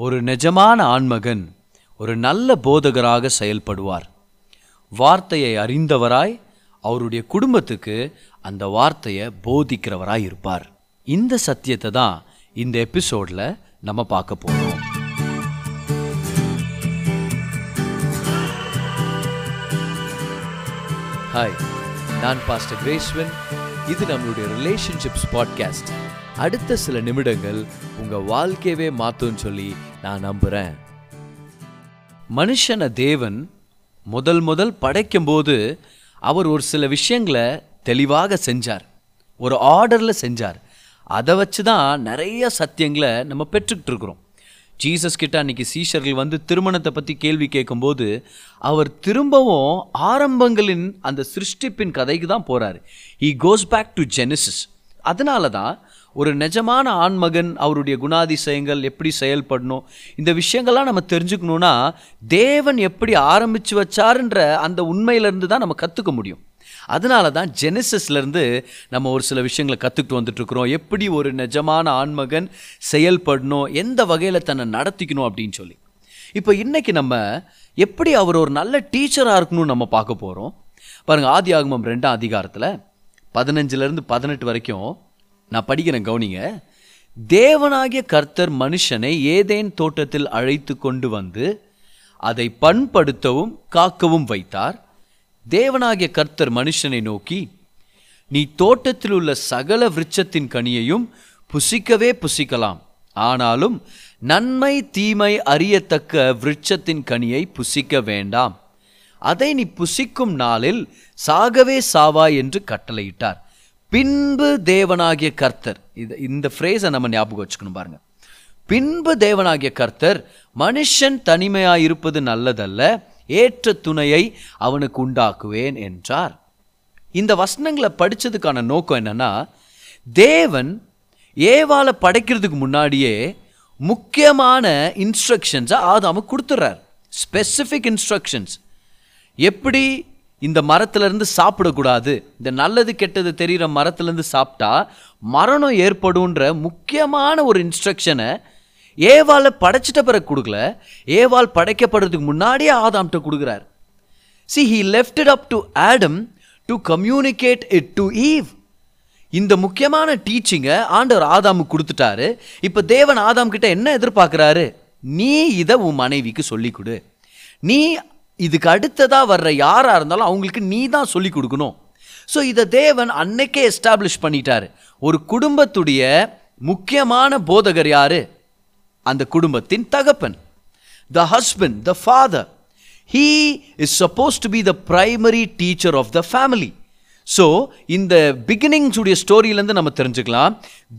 ஒரு நிஜமான ஆண்மகன் ஒரு நல்ல போதகராக செயல்படுவார். வார்த்தையை அறிந்தவராய் அவருடைய குடும்பத்துக்கு அந்த வார்த்தையை போதிக்கிறவராய் இருப்பார். இந்த சத்தியத்தை தான் இந்த எபிசோட்ல நம்ம பார்க்க போகிறோம் ஹாய் நான் பாஸ்டர் கிரேஸ்வன் இது நம்மளுடைய ரிலேஷன்ஷிப்ஸ் பாட்காஸ்ட் அடுத்த சில நிமிடங்கள் உங்கள் வாழ்க்கையவே மாற்றும்னு சொல்லி நான் நம்புகிறேன் மனுஷனை தேவன் முதல் முதல் படைக்கும்போது அவர் ஒரு சில விஷயங்களை தெளிவாக செஞ்சார். ஒரு ஆர்டரில் செஞ்சார். அதை வச்சு தான் நிறைய சத்தியங்களை நம்ம பெற்றுக்கிட்டு இருக்கிறோம். ஜீசஸ் கிட்ட அன்னைக்கு சீஷர்கள் வந்து திருமணத்தை பற்றி கேள்வி கேட்கும்போது அவர் திரும்பவும் ஆரம்பங்களின் அந்த சிருஷ்டிப்பின் கதைக்கு தான் போகிறார் he goes back to Genesis அதனால தான் ஒரு நிஜமான ஆண்மகன் அவருடைய குணாதிசயங்கள் எப்படி செயல்படணும் இந்த விஷயங்கள்லாம் நம்ம தெரிஞ்சுக்கணுன்னா தேவன் எப்படி ஆரம்பித்து வச்சாருன்ற அந்த உண்மையிலேருந்து தான் நம்ம கற்றுக்க முடியும். அதனால தான் ஜெனிசஸ்லேருந்து நம்ம ஒரு சில விஷயங்களை கற்றுக்கிட்டு வந்துட்டுருக்குறோம். எப்படி ஒரு நிஜமான ஆண்மகன் செயல்படணும் எந்த வகையில் தன்னை நடத்திக்கணும் அப்படின்னு சொல்லி. இப்போ இன்றைக்கி நம்ம எப்படி அவர் ஒரு நல்ல டீச்சராக இருக்கணும்னு நம்ம பார்க்க போகிறோம் பாருங்கள் ஆதி ஆகமம் ரெண்டாம் அதிகாரத்தில் பதினஞ்சுலேருந்து பதினெட்டு வரைக்கும் நான் படிக்கிறேன் கவுனிங்க. தேவனாகிய கர்த்தர் மனுஷனை ஏதேன் தோட்டத்தில் அழைத்து கொண்டு வந்து அதை பண்படுத்தவும் காக்கவும் வைத்தார். தேவனாகிய கர்த்தர் மனுஷனை நோக்கி நீ தோட்டத்தில் உள்ள சகல விருட்சத்தின் கனியையும் புசிக்கவே புசிக்கலாம். ஆனாலும் நன்மை தீமை அறியத்தக்க விருட்சத்தின் கனியை புசிக்க வேண்டாம். அதை நீ புசிக்கும் நாளில் சாகவே சாவா என்று கட்டளையிட்டார். பின்பு தேவனாகிய கர்த்தர். இது இந்த ஃப்ரேஸை நம்ம ஞாபகம் வச்சுக்கணும் பாருங்க. பின்பு தேவனாகிய கர்த்தர் மனுஷன் தனிமையாக இருப்பது நல்லதல்ல ஏற்ற துணையை அவனுக்கு உண்டாக்குவேன் என்றார். இந்த வசனங்களை படித்ததுக்கான நோக்கம் என்னன்னா தேவன் ஏவாலை படைக்கிறதுக்கு முன்னாடியே முக்கியமான இன்ஸ்ட்ரக்ஷன்ஸை ஆதாமுக்கு கொடுத்துட்றார் ஸ்பெசிஃபிக் இன்ஸ்ட்ரக்ஷன்ஸ் எப்படி இந்த மரத்துலேருந்து சாப்பிடக்கூடாது. இந்த நல்லது கெட்டது தெரிகிற மரத்துலேருந்து சாப்பிட்டா மரணம் ஏற்படும்ன்ற முக்கியமான ஒரு இன்ஸ்ட்ரக்ஷனை ஏவாளை படைச்சிட்ட பிறகு கொடுக்கல. ஏவால் படைக்கப்படுறதுக்கு முன்னாடியே ஆதாம்கிட்ட கொடுக்குறார். See he left it up to Adam to communicate it to Eve இந்த முக்கியமான டீச்சிங்கை ஆண்டவர் ஆதாமுக்கு கொடுத்துட்டாரு. இப்போ தேவன் ஆதாம் கிட்ட என்ன எதிர்பார்க்குறாரு? நீ இதை உன் மனைவிக்கு சொல்லிக் கொடு. நீ இதுக்கு அடுத்ததாக வர்ற யாராக இருந்தாலும் அவங்களுக்கு நீ தான் சொல்லி கொடுக்கணும். ஸோ இதை தேவன் அன்னைக்கே எஸ்டாப்ளிஷ் பண்ணிட்டாரு. ஒரு குடும்பத்துடைய முக்கியமான போதகர் யார்? அந்த குடும்பத்தின் தகப்பன். The husband the father he is suppose to be the primary teacher of the family so இந்த பிகினிங்ஸ் உடைய ஸ்டோரியிலேருந்து நம்ம தெரிஞ்சுக்கலாம்.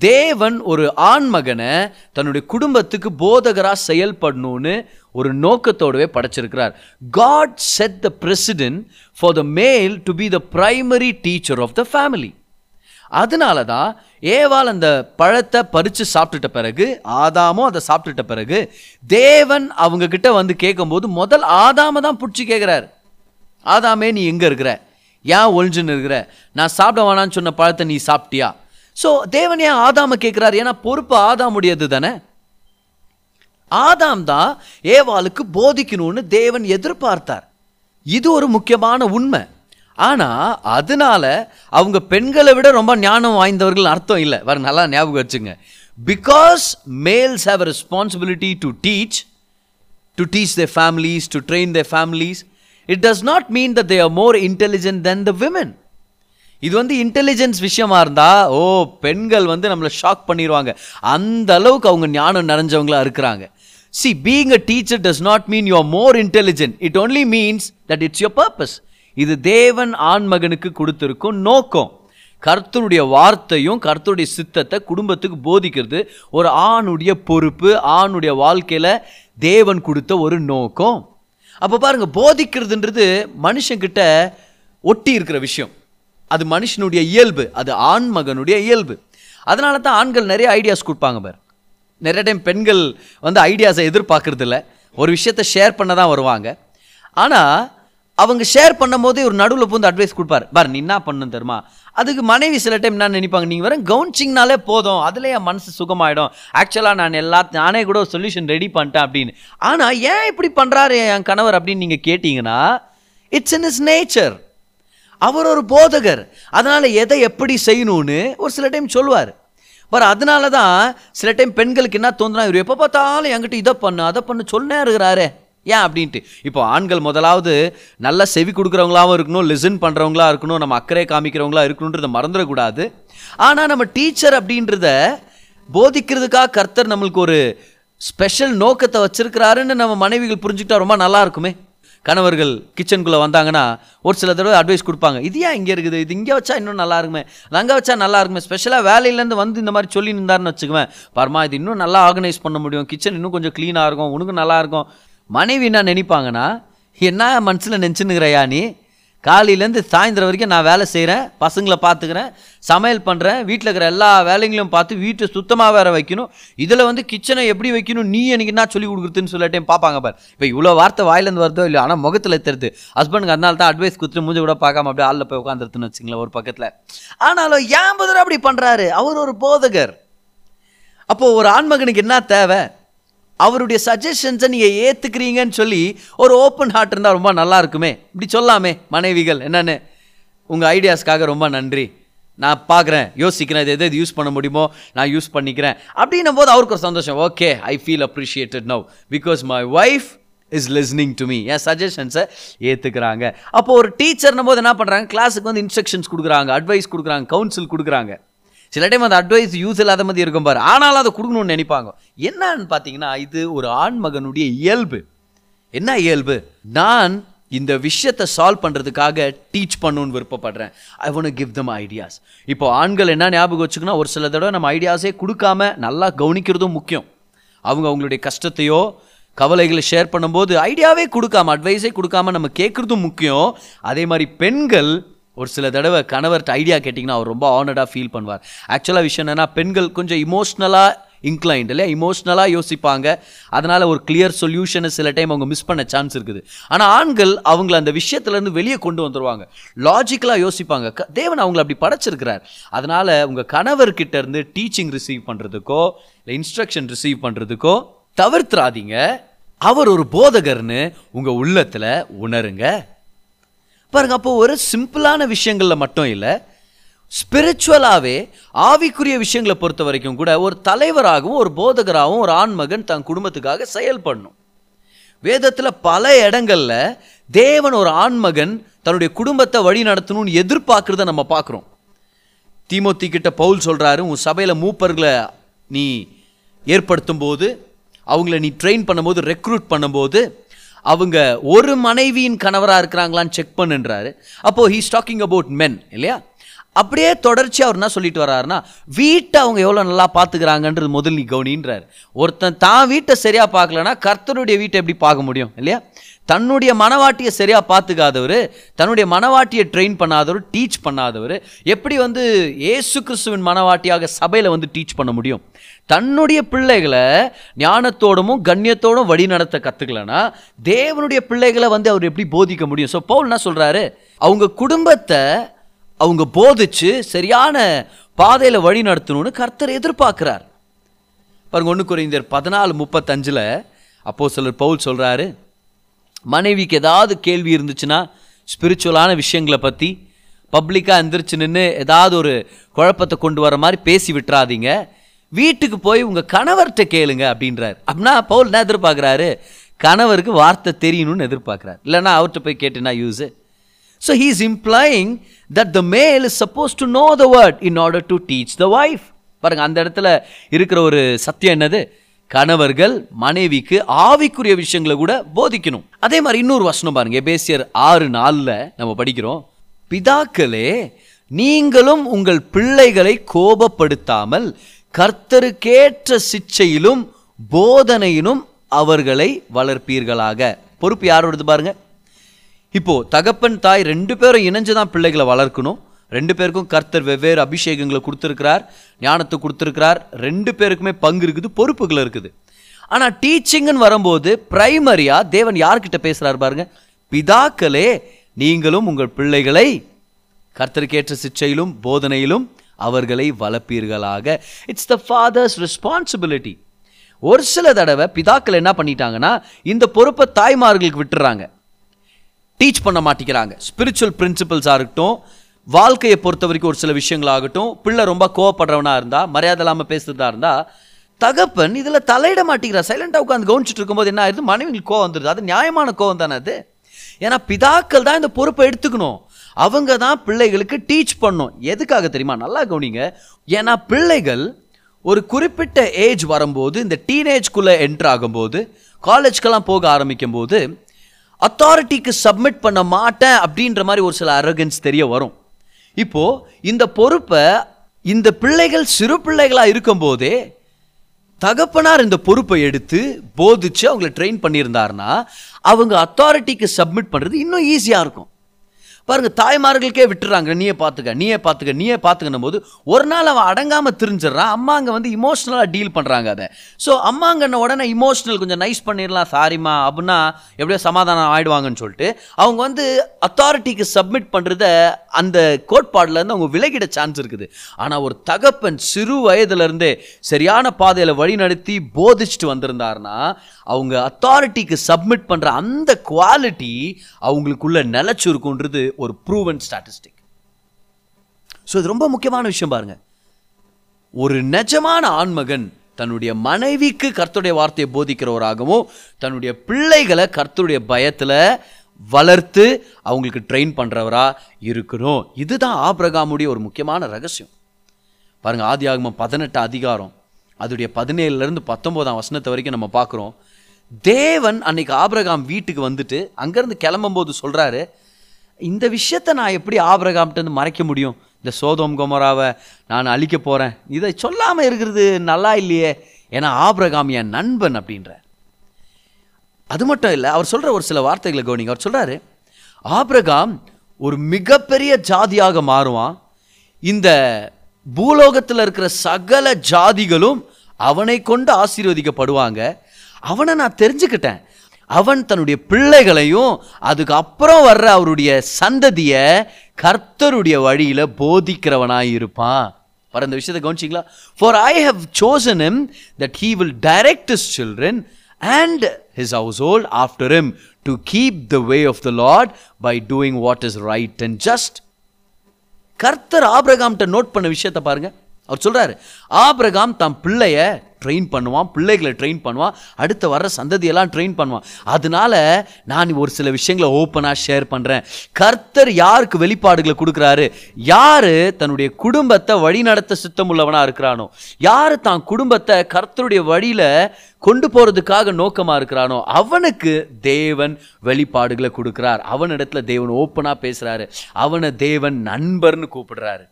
தேவன் ஒரு ஆண்மகனை தன்னுடைய குடும்பத்துக்கு போதகராக செயல்படணும்னு ஒரு நோக்கத்தோடவே படைச்சிருக்கிறார். God set the precedent for the male to be the primary teacher of the family அதனால தான் ஏவால் அந்த பழத்தை பறித்து சாப்பிட்டுட்ட பிறகு ஆதாமும் அதை சாப்பிட்டுட்ட பிறகு தேவன் அவங்க கிட்ட வந்து கேட்கும்போது முதல் ஆதாமை தான் பிடிச்சி கேட்குறாரு. ஆதாமே நீ எங்கே இருக்கிற? ஏன் ஒழிஞ்சுன்னு இருக்கிற நான் சாப்பிட வேணான்னு சொன்ன பழத்தை நீ சாப்பிட்டியா? ஸோ தேவன் ஏன் ஆதாம கேட்குறாரு? ஏன்னா பொறுப்பு ஆதாமுடையது தானே? ஆதாம் தான் ஏவாளுக்கு போதிக்கணும்னு தேவன் எதிர்பார்த்தார். இது ஒரு முக்கியமான உண்மை. ஆனால் அதனால அவங்க பெண்களை விட ரொம்ப ஞானம் வாய்ந்தவர்கள் அர்த்தம் இல்லை. வர நல்லா ஞாபகம் வச்சுங்க. Because males have responsibility to teach to teach the families to train the families it does not mean that they are more intelligent than the women இது வந்து இன்டெலிஜென்ஸ் விஷயமா இருந்தா ஓ பெண்கள் வந்து நம்மளை ஷாக் பண்ணிடுவாங்க அந்த அளவுக்கு அவங்க ஞானம் நிறைஞ்சவங்களா இருக்கிறாங்க. See being a teacher does not mean you are more intelligent it only means that it's your purpose இது தேவன் ஆண்மகனுக்கு கொடுத்திருக்கும் நோக்கம். கர்த்தருடைய வார்த்தையும் கர்த்தருடைய சித்தத்தை குடும்பத்துக்கு போதிக்கிறது. ஒரு ஆணுடைய பொறுப்பு ஆணுடைய வாழ்க்கையில தேவன் கொடுத்த ஒரு நோக்கம். அப்போ பாருங்க போதிக்கிறதுன்றது மனுஷங்கிட்ட ஒட்டி இருக்கிற விஷயம். அது மனுஷனுடைய இயல்பு அது ஆண் மகனுடைய இயல்பு. அதனால தான் ஆண்கள் நிறைய ஐடியாஸ் கொடுப்பாங்க பார். நிறைய டைம் பெண்கள் வந்து ஐடியாஸை எதிர்பார்க்கறது இல்லை ஒரு விஷயத்தை ஷேர் பண்ண தான் வருவாங்க. ஆனால் அவங்க ஷேர் பண்ணும்போதே ஒரு நடுவில் பூந்து அட்வைஸ் கொடுப்பார். பார் நீ என்ன பண்ணணும் தெரியுமா? அதுக்கு மனைவி சில டைம் என்ன நினைப்பாங்க? நீங்கள் வெறும் கவுன்சிங்னாலே போதும். அதில் என் மனசு சுகமாயிடும். ஆக்சுவலாக நான் எல்லா நானே கூட ஒரு சொல்யூஷன் ரெடி பண்ணிட்டேன் அப்படின்னு. ஆனால் ஏன் இப்படி பண்ணுறாரு என் கணவர் அப்படின்னு நீங்கள் கேட்டிங்கன்னா இட்ஸ் இன் இஸ் நேச்சர் அவர் ஒரு போதகர். அதனால் எதை எப்படி செய்யணும்னு ஒரு சில டைம் சொல்லுவார். பட் அதனால தான் சில டைம் பெண்களுக்கு என்ன தோன்றுனா இவர் எப்போ பார்த்தாலும் என்கிட்ட இதை பண்ணு அதை பண்ணு சொன்னே இருக்கிறாரே. ஏன் அப்படின்ட்டு? இப்போ ஆண்கள் முதலாவது நல்ல செவி கொடுக்குறவங்களாவும் இருக்கணும் லிசன் பண்ணுறவங்களா இருக்கணும் நம்ம அக்கறை காமிக்கிறவங்களா இருக்கணுன்றத மறந்துடக்கூடாது. ஆனால் நம்ம டீச்சர் அப்படின்றத போதிக்கிறதுக்காக கர்த்தர் நம்மளுக்கு ஒரு ஸ்பெஷல் நோக்கத்தை வச்சிருக்கிறாருன்னு நம்ம மனைவிகள் புரிஞ்சுக்கிட்டா ரொம்ப நல்லா இருக்குமே. கணவர்கள் கிச்சனுக்குள்ளே வந்தாங்கன்னா ஒரு சில தடவை அட்வைஸ் கொடுப்பாங்க. இது ஏன் இங்கே இருக்குது? இது இங்கே வச்சா இன்னும் நல்லா இருக்குமே. அங்கே வச்சா நல்லா இருக்குமே. ஸ்பெஷலாக வேலையிலேருந்து வந்து இந்த மாதிரி சொல்லி இருந்தாருன்னு வச்சுக்குவேன். பரமா இது இன்னும் நல்லா ஆர்கனைஸ் பண்ண முடியும். கிச்சன் இன்னும் கொஞ்சம் க்ளீனாக இருக்கும். உனக்கு நல்லா இருக்கும். மனைவி என்ன நினைப்பாங்கன்னா என்ன மனசில் நினச்சின்னுக்கிறையா நீ? காலையிலேருந்து சாயந்தரம் வரைக்கும் நான் வேலை செய்கிறேன் பசங்களை பார்த்துக்கிறேன் சமையல் பண்ணுறேன் வீட்டில் இருக்கிற எல்லா வேலைங்களையும் பார்த்து வீட்டை சுத்தமாக வேற வைக்கணும். இதில் வந்து கிச்சனை எப்படி வைக்கணும் நீ எனக்கு என்ன சொல்லி கொடுக்குறதுன்னு சொல்ல பார்ப்பாங்க பார். இப்போ இவ்வளோ வார்த்தை வாயிலேருந்து வருதோ இல்லையோ ஆனால் முகத்தில் தெரியுது. ஹஸ்பண்டுக்கு அதனால தான் அட்வைஸ் கொடுத்துட்டு மூஞ்சி கூட பார்க்காம அப்படியே ஆளில் போய் உட்காந்துருத்துன்னு வச்சுங்களேன் ஒரு பக்கத்தில். ஆனாலும் ஏன் பதில் அப்படி பண்ணுறாரு அவர் ஒரு போதகர். அப்போது ஒரு ஆண்மகனுக்கு என்ன தேவை? அவருடைய சஜஷன்ஸை நீங்கள் ஏற்றுக்கிறீங்கன்னு சொல்லி ஒரு ஓப்பன் ஹார்ட் இருந்தால் ரொம்ப நல்லா இருக்குமே. இப்படி சொல்லாமே மனைவிகள் என்னென்னு? உங்கள் ஐடியாஸ்க்காக ரொம்ப நன்றி. நான் பார்க்குறேன் யோசிக்கிறேன் இது எது எது யூஸ் பண்ண முடியுமோ நான் யூஸ் பண்ணிக்கிறேன். அப்படின்னும் போது அவருக்கு ஒரு சந்தோஷம். Okay I feel appreciated now because my wife is listening to me என் சஜஷன்ஸை ஏற்றுக்கிறாங்க அப்போது ஒரு டீச்சர்னும் போது என்ன பண்ணுறாங்க கிளாஸுக்கு வந்து இன்ஸ்ட்ரக்ஷன்ஸ் கொடுக்குறாங்க அட்வைஸ் கொடுக்குறாங்க கவுன்சில் கொடுக்குறாங்க. சில டைம் அந்த அட்வைஸ் யூஸ் இல்லாத மாதிரி இருக்கும் பாரு. ஆனாலும் அதை கொடுக்கணும்னு நினைப்பாங்க. என்னன்னு பார்த்தீங்கன்னா இது ஒரு ஆண்மகனுடைய இயல்பு. என்ன இயல்பு? நான் இந்த விஷயத்தை சால்வ் பண்ணுறதுக்காக டீச் பண்ணணுன்னு விருப்பப்படுறேன். I won't give them ideas இப்போ ஆண்கள் என்ன ஞாபகம் வச்சுக்கணும் ஒரு சில தடவை நம்ம ஐடியாஸே கொடுக்காம நல்லா கவனிக்கிறதும் முக்கியம். அவங்க அவங்களுடைய கஷ்டத்தையோ கவலைகளை ஷேர் பண்ணும்போது ஐடியாவே கொடுக்காம அட்வைஸே கொடுக்காம நம்ம கேட்குறதும் முக்கியம். அதே மாதிரி பெண்கள் ஒரு சில தடவை கணவர்கிட்ட ஐடியா கேட்டிங்கன்னா அவர் ரொம்ப ஆனர்டாக ஃபீல் பண்ணுவார். ஆக்சுவலாக விஷயம் என்னென்னா பெண்கள் கொஞ்சம் இமோஷ்னலாக இன்க்ளைண்ட் இல்லையா? இமோஷ்னலாக யோசிப்பாங்க. அதனால் ஒரு கிளியர் சொல்யூஷனை சில டைம் அவங்க மிஸ் பண்ண சான்ஸ் இருக்குது. ஆனால் ஆண்கள் அவங்கள அந்த விஷயத்துலேருந்து வெளியே கொண்டு வந்துருவாங்க. லாஜிக்கலாக யோசிப்பாங்க. க- தேவன் அவங்கள அப்படி படைச்சிருக்கிறார். அதனால் உங்கள் கணவர்கிட்ட இருந்து டீச்சிங் ரிசீவ் பண்ணுறதுக்கோ இல்லை இன்ஸ்ட்ரக்ஷன் ரிசீவ் பண்ணுறதுக்கோ தவிர்த்துறாதீங்க அவர் ஒரு போதகர்னு உங்கள் உள்ளத்தில் உணருங்க. பாருங்க அப்போ ஒரு சிம்பிளான விஷயங்களில் மட்டும் இல்லை ஸ்பிரிச்சுவலாகவே ஆவிக்குரிய விஷயங்களை பொறுத்த வரைக்கும் கூட ஒரு தலைவராகவும் ஒரு போதகராகவும் ஒரு ஆண்மகன் தன் குடும்பத்துக்காக செயல்படணும். வேதத்தில் பல இடங்களில் தேவன் ஒரு ஆண்மகன் தன்னுடைய குடும்பத்தை வழி நடத்தணும்னு எதிர்பார்க்குறத நம்ம பார்க்குறோம். தீமோத்தி கிட்ட பவுல் சொல்கிறாரு உன் சபையில் மூப்பர்களை நீ ஏற்படுத்தும் போது அவங்கள நீ ட்ரெயின் பண்ணும்போது ரெக்ரூட் பண்ணும்போது அவங்க ஒரு மனைவியின் கணவராக இருக்கிறாங்களான்னு செக் பண்ணுன்றாரு. அப்போது ஹீஸ் டாக்கிங் அபவுட் மென் இல்லையா? அப்படியே தொடர்ச்சியாக அவர் என்ன சொல்லிட்டு வர்றாருன்னா வீட்டை அவங்க எவ்வளோ நல்லா பார்த்துக்கிறாங்கன்றது முதல் நீ கவனின்றார். ஒருத்தன் தான் வீட்டை சரியாக பார்க்கலனா கர்த்தருடைய வீட்டை எப்படி பார்க்க முடியும் இல்லையா? தன்னுடைய மனவாட்டியை சரியாக பார்த்துக்காதவர் தன்னுடைய மனவாட்டியை ட்ரெயின் பண்ணாதவர் டீச் பண்ணாதவர் எப்படி வந்து ஏசு கிறிஸ்துவின் மனவாட்டியாக சபையில் வந்து டீச் பண்ண முடியும்? தன்னுடைய பிள்ளைகளை ஞானத்தோடமும் கண்ணியத்தோடும் வழி நடத்த கற்றுக்கலனா தேவனுடைய பிள்ளைகளை வந்து அவர் எப்படி போதிக்க முடியும்? ஸோ பவுல் என்ன சொல்கிறாரு அவங்க குடும்பத்தை அவங்க போதிச்சு சரியான பாதையில் வழி நடத்தணும்னு கர்த்தர் எதிர்பார்க்குறார். பாருங்க ஒன்று குறைந்தர் பதினாலு முப்பத்தஞ்சில் அப்போ சிலர் பவுல் சொல்கிறாரு மனைவிக்கு ஏதாவது கேள்வி இருந்துச்சுன்னா ஸ்பிரிச்சுவலான விஷயங்களை பற்றி பப்ளிக்காக எந்திரிச்சு நின்று ஏதாவது ஒரு குழப்பத்தை கொண்டு வர மாதிரி பேசி விட்டுறாதீங்க. வீட்டுக்கு போய் உங்கள் கணவர்கிட்ட கேளுங்க அப்படின்றார். அப்படின்னா பவுல் என்ன எதிர்பார்க்குறாரு? கணவருக்கு வார்த்தை தெரியணும்னு எதிர்பார்க்குறாரு. இல்லைனா அவர்கிட்ட போய் கேட்டுனா use so he is implying that the male is suppose to know the word in order to teach the wife பாருங்கள் அந்த இடத்துல இருக்கிற ஒரு சத்தியம் என்னது? கணவர்கள் மனைவிக்கு ஆவிக்குரிய விஷயங்களை கூட போதிக்கணும். அதே மாதிரி இன்னொரு வசனம் பாருங்க எபேசியர் ஆறு நாலில் நம்ம படிக்கிறோம். பிதாக்களே நீங்களும் உங்கள் பிள்ளைகளை கோபப்படுத்தாமல் கர்த்தருக்கேற்ற சிச்சையிலும் போதனையிலும் அவர்களை வளர்ப்பீர்களாக. பொறுப்பு யாரோடது பாருங்க. இப்போ தகப்பன் தாய் ரெண்டு பேரும் இணைஞ்சு தான் பிள்ளைகளை வளர்க்கணும். ரெண்டு பேருக்கும் கர்த்தர் வெவ்வேறு அபிஷேகங்களை கொடுத்துருக்கிறார் ஞானத்தை கொடுத்துருக்கிறார். ரெண்டு பேருக்குமே பங்கு இருக்குது பொறுப்புகள் இருக்குது. ஆனால் டீச்சிங்னு வரும்போது பிரைமரியாக தேவன் யார்கிட்ட பேசுகிறார் பாருங்க? பிதாக்களே நீங்களும் உங்கள் பிள்ளைகளை கர்த்தருக்கேற்ற சிச்சையிலும் போதனையிலும் அவர்களை வளர்ப்பீர்களாக. இட்ஸ் த ஃபாதர்ஸ் ரெஸ்பான்சிபிலிட்டி ஒரு சில தடவை பிதாக்கள் என்ன பண்ணிட்டாங்கன்னா இந்த பொறுப்பை தாய்மார்களுக்கு விட்டுறாங்க. டீச் பண்ண மாட்டேங்கிறாங்க. ஸ்பிரிச்சுவல் பிரின்சிபல்ஸாக இருக்கட்டும் வாழ்க்கையை பொறுத்த வரைக்கும் ஒரு சில விஷயங்களாகட்டும் பிள்ளை ரொம்ப கோவப்படுறவனா இருந்தால் மரியாதை இல்லாமல் பேசுறதா இருந்தால் தகப்பன் இதில் தலையிட மாட்டேங்கிறா சைலண்டாக உட்காந்து கவனிச்சுட்டு இருக்கும்போது என்ன ஆயிடுது? மனைவிங்களுக்கு கோவம் வந்துடுது. அது நியாயமான கோவம் தானே அது? ஏன்னா பிதாக்கள் தான் இந்த பொறுப்பை எடுத்துக்கணும். அவங்க தான் பிள்ளைகளுக்கு டீச் பண்ணும். எதுக்காக தெரியுமா? நல்லா கவனிங்க. ஏன்னா பிள்ளைகள் ஒரு குறிப்பிட்ட ஏஜ் வரும்போது இந்த டீனேஜ்குள்ளே என்ட்ரு ஆகும்போது காலேஜ்க்கெல்லாம் போக ஆரம்பிக்கும் போது அத்தாரிட்டிக்கு சப்மிட் பண்ண மாட்டேன் அப்படின்ற மாதிரி ஒரு சில அரகன்ஸ் தெரிய வரும். இப்போது இந்த பொறுப்பை இந்த பிள்ளைகள் சிறு பிள்ளைகளாக இருக்கும்போதே தகப்பனார் இந்த பொறுப்பை எடுத்து போதிச்சு அவங்கள ட்ரெயின் பண்ணியிருந்தாருன்னா அவங்க அத்தாரிட்டிக்கு சப்மிட் பண்ணுறது இன்னும் ஈஸியாக இருக்கும். பாருங்க தாய்மார்களுக்கே விட்டுறாங்க. நீயே பார்த்துக்க நீயே பார்த்துக்க நீயே பார்த்துக்கணும் போது ஒரு நாள் அவன் அடங்காமல் திரிஞ்சிடறான். அம்மா அங்கே வந்து இமோஷ்னலாக டீல் பண்ணுறாங்க அதை. ஸோ அம்மாங்கன்ன உடனே இமோஷனல் கொஞ்சம் நைஸ் பண்ணிடலாம் சாரிம்மா அப்படின்னா எப்படியோ சமாதானம் ஆயிடுவாங்கன்னு சொல்லிட்டு அவங்க வந்து அத்தாரிட்டிக்கு சப்மிட் பண்ணுறத அந்த கோட்பாடுலேருந்து அவங்க விலகிட சான்ஸ் இருக்குது. ஆனால் ஒரு தகப்பன் சிறு வயதுலேருந்தே சரியான பாதையில் வழிநடத்தி போதிச்சுட்டு வந்திருந்தாருன்னா அவங்க அத்தாரிட்டிக்கு சப்மிட் பண்ணுற அந்த குவாலிட்டி அவங்களுக்குள்ள நிலச்சிருக்குன்றது ஒரு ப்ரூவன் ஸ்டாட்டிஸ்டிக் ஸோ இது ரொம்ப முக்கியமான விஷயம் பாருங்க. ஒரு நிஜமான ஆண்மகன் தன்னுடைய மனைவிக்கு கர்த்தருடைய வார்த்தையை போதிக்கிறவராகவும் தன்னுடைய பிள்ளைகளை கர்த்தருடைய பயத்தில் வளர்த்து அவங்களுக்கு ட்ரெயின் பண்ணுறவரா இருக்கணும். இதுதான் ஆபிரகாமுடைய ஒரு முக்கியமான ரகசியம். பாருங்க ஆதி ஆகமம் பதினெட்டு அதிகாரம் அதோடைய பதினேழுலேருந்து பத்தொம்போதாம் வசனத்தை வரைக்கும் நம்ம பார்க்குறோம். தேவன் அன்னைக்கு ஆபிரகாம் வீட்டுக்கு வந்துட்டு அங்கேருந்து கிளம்பும்போது சொல்கிறாரு இந்த விஷயத்தை நான் எப்படி ஆபிரகாம்கிட்ட மறைக்க முடியும்? இந்த சோதோம் குமராவை நான் அழிக்க போகிறேன் இதை சொல்லாமல் இருக்கிறது நல்லா இல்லையே? ஏன்னா ஆபிரகாம் என் நண்பன் அப்படின்ற அது மட்டும் இல்லை அவர் சொல்கிற ஒரு சில வார்த்தைகளை கவனிங்க. அவர் சொல்கிறாரு ஆபிரகாம் ஒரு மிகப்பெரிய ஜாதியாக மாறுவான். இந்த பூலோகத்தில் இருக்கிற சகல ஜாதிகளும் அவனை கொண்டு ஆசீர்வதிக்கப்படுவாங்க. அவனை நான் தெரிஞ்சுக்கிட்டேன். அவன் தன்னுடைய பிள்ளைகளையும் அதுக்கு அப்புறம் வர்ற அவருடைய சந்ததிய கர்த்தருடைய வழியில போதிக்கிறவனாய் இருப்பான் பாரு இந்த விஷயத்தை கவனிச்சிங்களா? For I have chosen him that he will direct his children and his household after him to keep the way of the Lord by doing what is right and just கர்த்தர் ஆபிரகாம்கிட்ட நோட் பண்ண விஷயத்தை பாருங்க. அவர் சொல்றாரு Abraham தம் பிள்ளைய train பண்ணுவான் பிள்ளைகளை train பண்ணுவான் அடுத்து வர்ற சந்ததியெல்லாம் ட்ரெயின் பண்ணுவான். அதனால நான் ஒரு சில விஷயங்களை ஓப்பனாக ஷேர் பண்ணுறேன் கர்த்தர் யாருக்கு வெளிப்பாடுகளை கொடுக்குறாரு? யார் தன்னுடைய குடும்பத்தை வழிநடத்த சுத்தமுள்ளவனாக இருக்கிறானோ? யார் தான் குடும்பத்தை கர்த்தருடைய வழியில் கொண்டு போகிறதுக்காக நோக்கமாக இருக்கிறானோ? அவனுக்கு தேவன் வெளிப்பாடுகளை கொடுக்குறார். அவனிடத்துல தேவன் ஓப்பனாக பேசுகிறாரு அவனை தேவன் நண்பர்னு கூப்பிடுறாரு.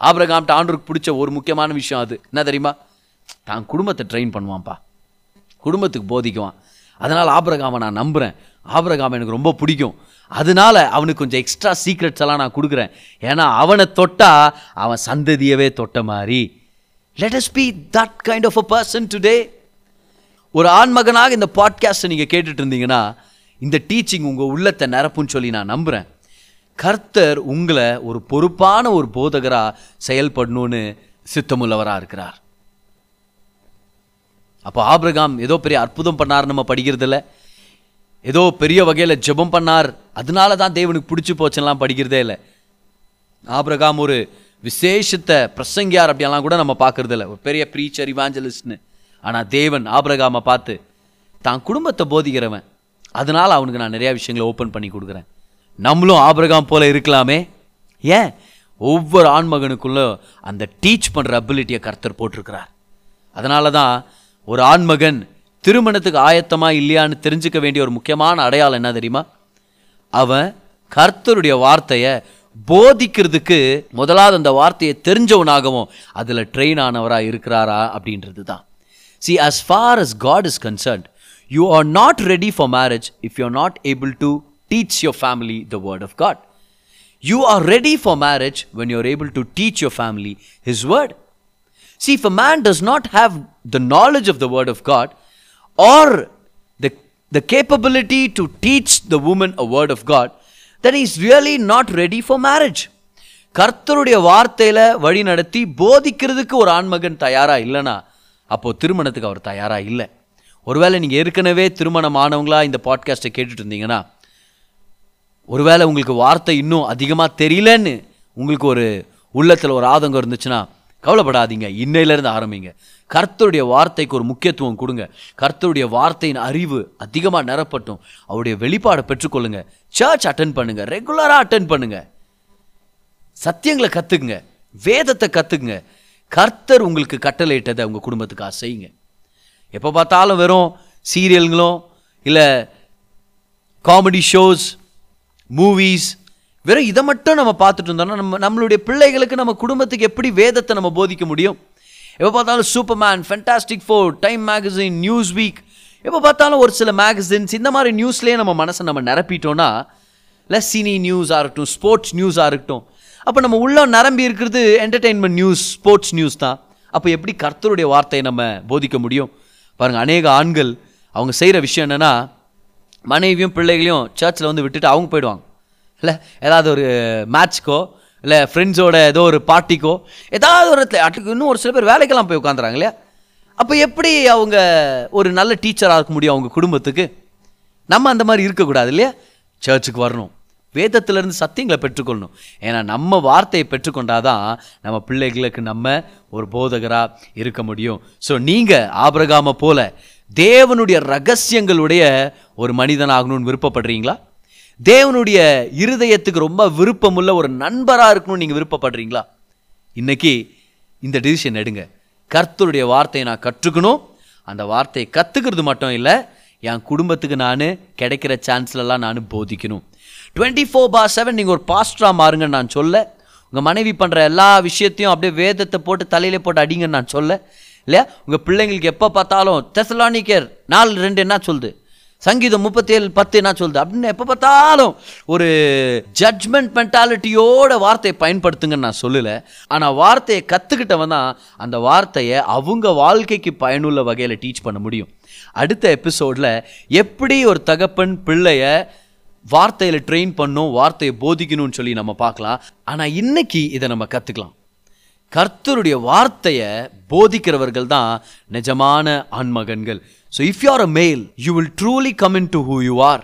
ஆபிரகாம்ட்ட ஆண்டருக்கு பிடிச்ச ஒரு முக்கியமான விஷயம் அது. என்ன தெரியுமா? தான் குடும்பத்தை ட்ரெயின் பண்ணுவான்ப்பா. குடும்பத்துக்கு போதிக்குவான். அதனால் ஆபரகாமை நான் நம்புகிறேன் ஆபிரகாம் எனக்கு ரொம்ப பிடிக்கும். அதனால அவனுக்கு கொஞ்சம் எக்ஸ்ட்ரா சீக்ரெட்ஸ் எல்லாம் நான் கொடுக்குறேன். ஏன்னா அவனை தொட்டா அவன் சந்ததியவே தொட்ட மாதிரி. Let us be that kind of a person today ஒரு ஆண்மகனாக இந்த பாட்காஸ்ட்டை நீங்கள் கேட்டுட்டு இருந்தீங்கன்னா இந்த டீச்சிங் உங்கள் உள்ளத்தை நிரப்புன்னு சொல்லி நான் நம்புகிறேன் கர்த்தர் உங்களை ஒரு பொறுப்பான ஒரு போதகராக செயல்படணும்னு சித்தமுள்ளவராக இருக்கிறார். அப்போ ஆபிரகாம் ஏதோ பெரிய அற்புதம் பண்ணார் நம்ம படிக்கிறதில்ல. ஏதோ பெரிய வகையில் ஜெபம் பண்ணார். அதனால தான் தேவனுக்கு பிடிச்சி போச்செல்லாம் படிக்கிறதே இல்லை. ஆபிரகாம் ஒரு விசேஷத்தை பிரசங்கியார் அப்படியெல்லாம் கூட நம்ம பார்க்கறது இல்லை ஒரு பெரிய ப்ரீச்சர் இவாஞ்சலிஸ்ட்னு ஆனால் தேவன் ஆபிரகாமை பார்த்து தான் குடும்பத்தை போதிக்கிறவன். அதனால் அவனுக்கு நான் நிறையா விஷயங்களை ஓப்பன் பண்ணி கொடுக்குறேன். நம்மளும் ஆபிரகாம் போல் இருக்கலாமே. ஏன்? ஒவ்வொரு ஆண்மகனுக்குள்ளே அந்த டீச் பண்ணுற அபிலிட்டியை கர்த்தர் போட்டிருக்கிறார். அதனால தான் ஒரு ஆண்மகன் திருமணத்துக்கு ஆயத்தமாக இல்லையான்னு தெரிஞ்சுக்க வேண்டிய ஒரு முக்கியமான அடையாளம் என்ன தெரியுமா அவன் கர்த்தருடைய வார்த்தையை போதிக்கிறதுக்கு முதலாவது அந்த வார்த்தையை தெரிஞ்சவனாகவும் அதில் ட்ரெயின் ஆனவராக இருக்கிறாரா அப்படின்றது தான் see as far as God is concerned you are not ready for marriage if you are not able to teach your family the word of God you are ready for marriage when you are able to teach your family his word see if a man does not have the knowledge of the word of God or the, the capability to teach the woman a word of God then he's really not ready for marriage. கர்த்தருடைய வார்த்தையில வழி நடத்தி போதிக்கிறதுக்கு ஒரு ஆண்மகன் தயாரா இல்லைனா அப்போ திருமணத்துக்கு அவர் தயாரா இல்லை. ஒருவேளை நீங்க ஏற்கனவே திருமணம் ஆனவங்களா இந்த பாட்காஸ்ட்டை கேட்டுட்டு இருந்தீங்கன்னா ஒருவேளை உங்களுக்கு வார்த்தை இன்னும் அதிகமாக தெரியலன்னு உங்களுக்கு ஒரு உள்ளத்தில் ஒரு ஆதங்கம் இருந்துச்சுன்னா கவலைப்படாதீங்க. இன்னையிலேருந்து ஆரம்பிங்க. கர்த்தருடைய வார்த்தைக்கு ஒரு முக்கியத்துவம் கொடுங்க. கர்த்தருடைய வார்த்தையின் அறிவு அதிகமாக நிரப்பட்டும். அவருடைய வெளிப்பாடை பெற்றுக்கொள்ளுங்க. சர்ச் அட்டன் பண்ணுங்க. ரெகுலராக அட்டன் பண்ணுங்க. சத்தியங்களை கற்றுக்குங்க வேதத்தை கற்றுக்குங்க கர்த்தர் உங்களுக்கு கட்டளையிட்டதை உங்கள் குடும்பத்துக்காக செய்யுங்க எப்போ பார்த்தாலும் வெறும் சீரியல்களும் இல்லை காமெடி ஷோஸ் மூவிஸ் வெறும் இதை மட்டும் நம்ம பார்த்துட்டு இருந்தோம்னா நம்ம நம்மளுடைய பிள்ளைகளுக்கு நம்ம குடும்பத்துக்கு எப்படி வேதத்தை நம்ம போதிக்க முடியும்? எப்போ பார்த்தாலும் Superman Fantastic Four Time magazine Newsweek எப்போ பார்த்தாலும் ஒரு சில மேகசின்ஸ் இந்த மாதிரி நியூஸ்லேயே நம்ம மனசை நம்ம நிரப்பிட்டோன்னா இல்லை சினி நியூஸாக இருக்கட்டும் ஸ்போர்ட்ஸ் நியூஸாக இருக்கட்டும். அப்போ நம்ம உள்ள நிரம்பி இருக்கிறது என்டர்டெயின்மெண்ட் நியூஸ் ஸ்போர்ட்ஸ் நியூஸ் தான். அப்போ எப்படி கர்த்தருடைய வார்த்தையை நம்ம போதிக்க முடியும்? பாருங்கள் அநேக ஆண்கள் அவங்க செய்கிற விஷயம் என்னென்னா மனைவியும் பிள்ளைகளையும் சர்ச்சில் வந்து விட்டுட்டு அவங்க போயிடுவாங்க. இல்லை ஏதாவது ஒரு மேட்ச்க்கோ இல்லை ஃப்ரெண்ட்ஸோட ஏதோ ஒரு பார்ட்டிக்கோ ஏதாவது ஒரு இடத்துல அட்டுக்கு இன்னும் ஒரு சில பேர் வேலைக்கெல்லாம் போய் உட்காந்துறாங்க இல்லையா? அப்போ எப்படி அவங்க ஒரு நல்ல டீச்சராக இருக்க முடியும் அவங்க குடும்பத்துக்கு? நம்ம அந்த மாதிரி இருக்கக்கூடாது இல்லையா? சர்ச்சுக்கு வரணும். வேதத்திலிருந்து சத்தியங்களை பெற்றுக்கொள்ளணும். ஏன்னா நம்ம வார்த்தையை பெற்றுக்கொண்டாதான் நம்ம பிள்ளைகளுக்கு நம்ம ஒரு போதகராக இருக்க முடியும். ஸோ நீங்கள் ஆபரகாமை போல தேவனுடைய ரகசியங்களுடைய ஒரு மனிதனாகணும்னு விருப்பப்படுறீங்களா? தேவனுடைய இருதயத்துக்கு ரொம்ப விருப்பமுள்ள ஒரு நண்பராக இருக்கணும்னு நீங்கள் விருப்பப்படுறீங்களா? இன்னைக்கு இந்த டிசிஷன் எடுங்க. கர்த்தருடைய வார்த்தையை நான் கற்றுக்கணும். அந்த வார்த்தையை கற்றுக்கிறது மட்டும் இல்லை என் குடும்பத்துக்கு நான் கிடைக்கிற சான்ஸ்லலாம் நான் போதிக்கணும். டுவெண்ட்டி ஃபோர் பார் செவன் நீங்கள் ஒரு பாஸ்டராக மாறுங்கன்னு நான் சொல்ல உங்கள் மனைவி பண்ணுற எல்லா விஷயத்தையும் அப்படியே வேதத்தை போட்டு தலையிலே போட்டு அடிங்கன்னு நான் சொல்ல இல்லையா? உங்கள் பிள்ளைங்களுக்கு எப்போ பார்த்தாலும் தெசலானிக்கர் நாலு ரெண்டு என்ன சொல்லுது? சங்கீதம் முப்பத்தேழு பத்து என்ன சொல்லுது அப்படின்னு எப்போ பார்த்தாலும் ஒரு ஜட்ஜ்மெண்ட் மென்டாலிட்டியோட வார்த்தையை பயன்படுத்துங்கன்னு நான் சொல்லலை. ஆனால் வார்த்தையை கற்றுக்கிட்டவன் தான் அந்த வார்த்தையை அவங்க வாழ்க்கைக்கு பயனுள்ள வகையில் டீச் பண்ண முடியும். அடுத்த எபிசோடில் எப்படி ஒரு தகப்பன் பிள்ளைய வார்த்தையில் ட்ரெயின் பண்ணும் வார்த்தையை போதிக்கணும்னு சொல்லி நம்ம பார்க்கலாம். ஆனால் இன்னைக்கு இதை நம்ம கற்றுக்கலாம் கர்த்தருடைய வார்த்தையை போதிக்கிறவர்கள் தான் நிஜமான ஆண்மகன்கள். So if you are a male you will truly come into who you are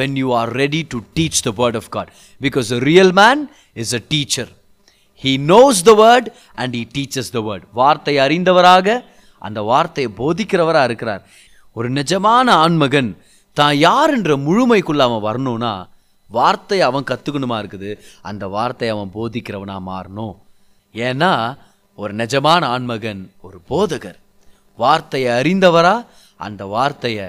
when you are ready to teach the word of God because a real man is a teacher he knows the word and he teaches the word வார்த்தை அறிந்தவராக அந்த வார்த்தையை போதிக்கிறவராக இருக்கிறார். ஒரு நிஜமான ஆண்மகன் தான் யாருன்ற முழுமைக்குள்ள அவன் வரணும்னா வார்த்தையை அவன் கற்றுக்கணுமா இருக்குது? அந்த வார்த்தையை அவன் போதிக்கிறவனாக மாறணும். ஏன்னா ஒரு நிஜமான ஆண்மகன் ஒரு போதகர். வார்த்தையை அறிந்தவரா அந்த வார்த்தையை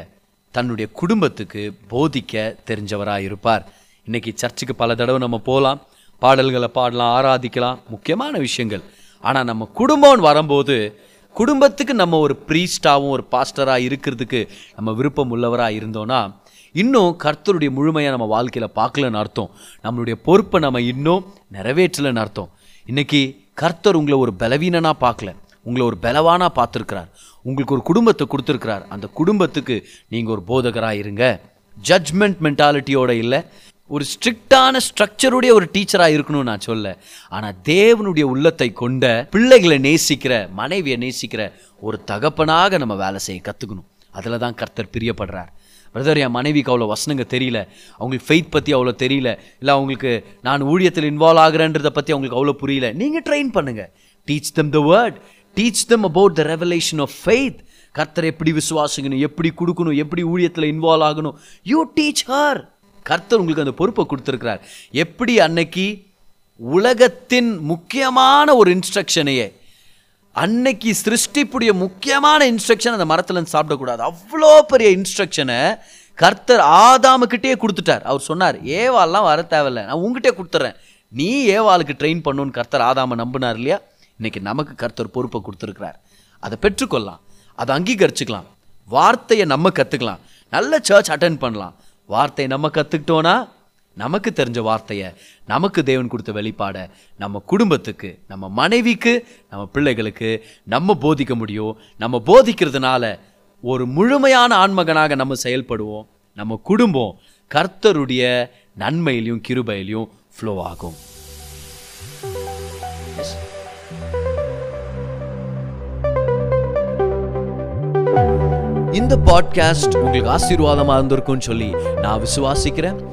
தன்னுடைய குடும்பத்துக்கு போதிக்க தெரிஞ்சவரா இருப்பார். இன்னைக்கு சர்ச்சுக்கு பல தடவை நம்ம போகலாம் பாடல்களை பாடலாம் ஆராதிக்கலாம் முக்கியமான விஷயங்கள். ஆனால் நம்ம குடும்பம்னு வரும்போது குடும்பத்துக்கு நம்ம ஒரு ப்ரீஸ்டாகவும் ஒரு பாஸ்டராக இருக்கிறதுக்கு நம்ம விருப்பம் உள்ளவராக இருந்தோன்னா இன்னும் கர்த்தருடைய முழுமையை நம்ம வாழ்க்கையில் பார்க்கலன்னு அர்த்தம். நம்மளுடைய பொறுப்பை நம்ம இன்னும் நிறைவேற்றலன்னு அர்த்தம். இன்றைக்கி கர்த்தர் உங்களை ஒரு பலவீனனாக பார்க்கல. உங்களை ஒரு பலவானாக பார்த்துருக்கிறார். உங்களுக்கு ஒரு குடும்பத்தை கொடுத்துருக்கிறார். அந்த குடும்பத்துக்கு நீங்கள் ஒரு போதகராக இருங்க. ஜட்ஜ்மெண்ட் மென்டாலிட்டியோட இல்லை. ஒரு ஸ்ட்ரிக்டான ஸ்ட்ரக்சருடைய ஒரு டீச்சராக இருக்கணும்னு நான் சொல்ல. ஆனால் தேவனுடைய உள்ளத்தை கொண்ட பிள்ளைகளை நேசிக்கிற மனைவியை நேசிக்கிற ஒரு தகப்பனாக நம்ம வேலை செய்ய கற்றுக்கணும் அதில் தான் கர்த்தர் பிரியப்படுறார். பிரதர் என் மனைவிக்கு அவ்வளோ வசனங்க தெரியல. அவங்களுக்கு ஃபெய்த் பற்றி அவ்வளோ தெரியல. இல்லை அவங்களுக்கு நான் ஊழியத்தில் இன்வால்வ் ஆகிறேன்றதை பற்றி அவங்களுக்கு அவ்வளோ புரியல. நீங்கள் ட்ரெயின் பண்ணுங்கள் teach them the word teach them about the revelation of faith கர்த்தர் எப்படி விசுவாசிக்கணும் எப்படி கொடுக்கணும் எப்படி ஊழியத்தில் இன்வால்வ் ஆகணும். யூ டீச் ஹர் கர்த்தர் உங்களுக்கு அந்த பொறுப்பை கொடுத்துருக்கிறார். எப்படி அன்னைக்கு உலகத்தின் முக்கியமான ஒரு இன்ஸ்ட்ரக்ஷனையே அன்னைக்கு சிருஷ்டிப்புடைய முக்கியமான இன்ஸ்ட்ரக்ஷன் அந்த மரத்துலேருந்து சாப்பிடக்கூடாது. அவ்வளோ பெரிய இன்ஸ்ட்ரக்ஷனை கர்த்தர் ஆதாமுக்கிட்டே கொடுத்துட்டார். அவர் சொன்னார் ஏவாள்லாம் வர தேவையில்ல. நான் உங்ககிட்டே கொடுத்துட்றேன் நீ ஏவாளுக்கு ட்ரெயின் பண்ணுன்னு கர்த்தர் ஆதாம நம்பினார் இல்லையா? இன்னைக்கு நமக்கு கர்த்தர் பொறுப்பை கொடுத்துருக்கிறார். அதை பெற்றுக்கொள்ளலாம். அதை அங்கீகரிச்சுக்கலாம். வார்த்தையை நம்ம கற்றுக்கலாம் நல்ல சர்ச் அட்டன் பண்ணலாம். வார்த்தையை நம்ம கற்றுக்கிட்டோன்னா நமக்கு தெரிஞ்ச வார்த்தையை நமக்கு தேவன் கொடுத்த வெளிப்பாடை நம்ம குடும்பத்துக்கு நம்ம மனைவிக்கு நம்ம பிள்ளைகளுக்கு நம்ம போதிக்க முடியும். நம்ம போதிக்கிறதுனால ஒரு முழுமையான ஆன்மகனாக நம்ம செயல்படுவோம். நம்ம குடும்பம் கர்த்தருடைய நன்மையிலையும் கிருபையிலையும் ஃப்ளோ ஆகும். இந்த பாட்காஸ்ட் உங்களுக்கு ஆசீர்வாதமாக இருந்திருக்கும்னு சொல்லி நான் விசுவாசிக்கிறேன்.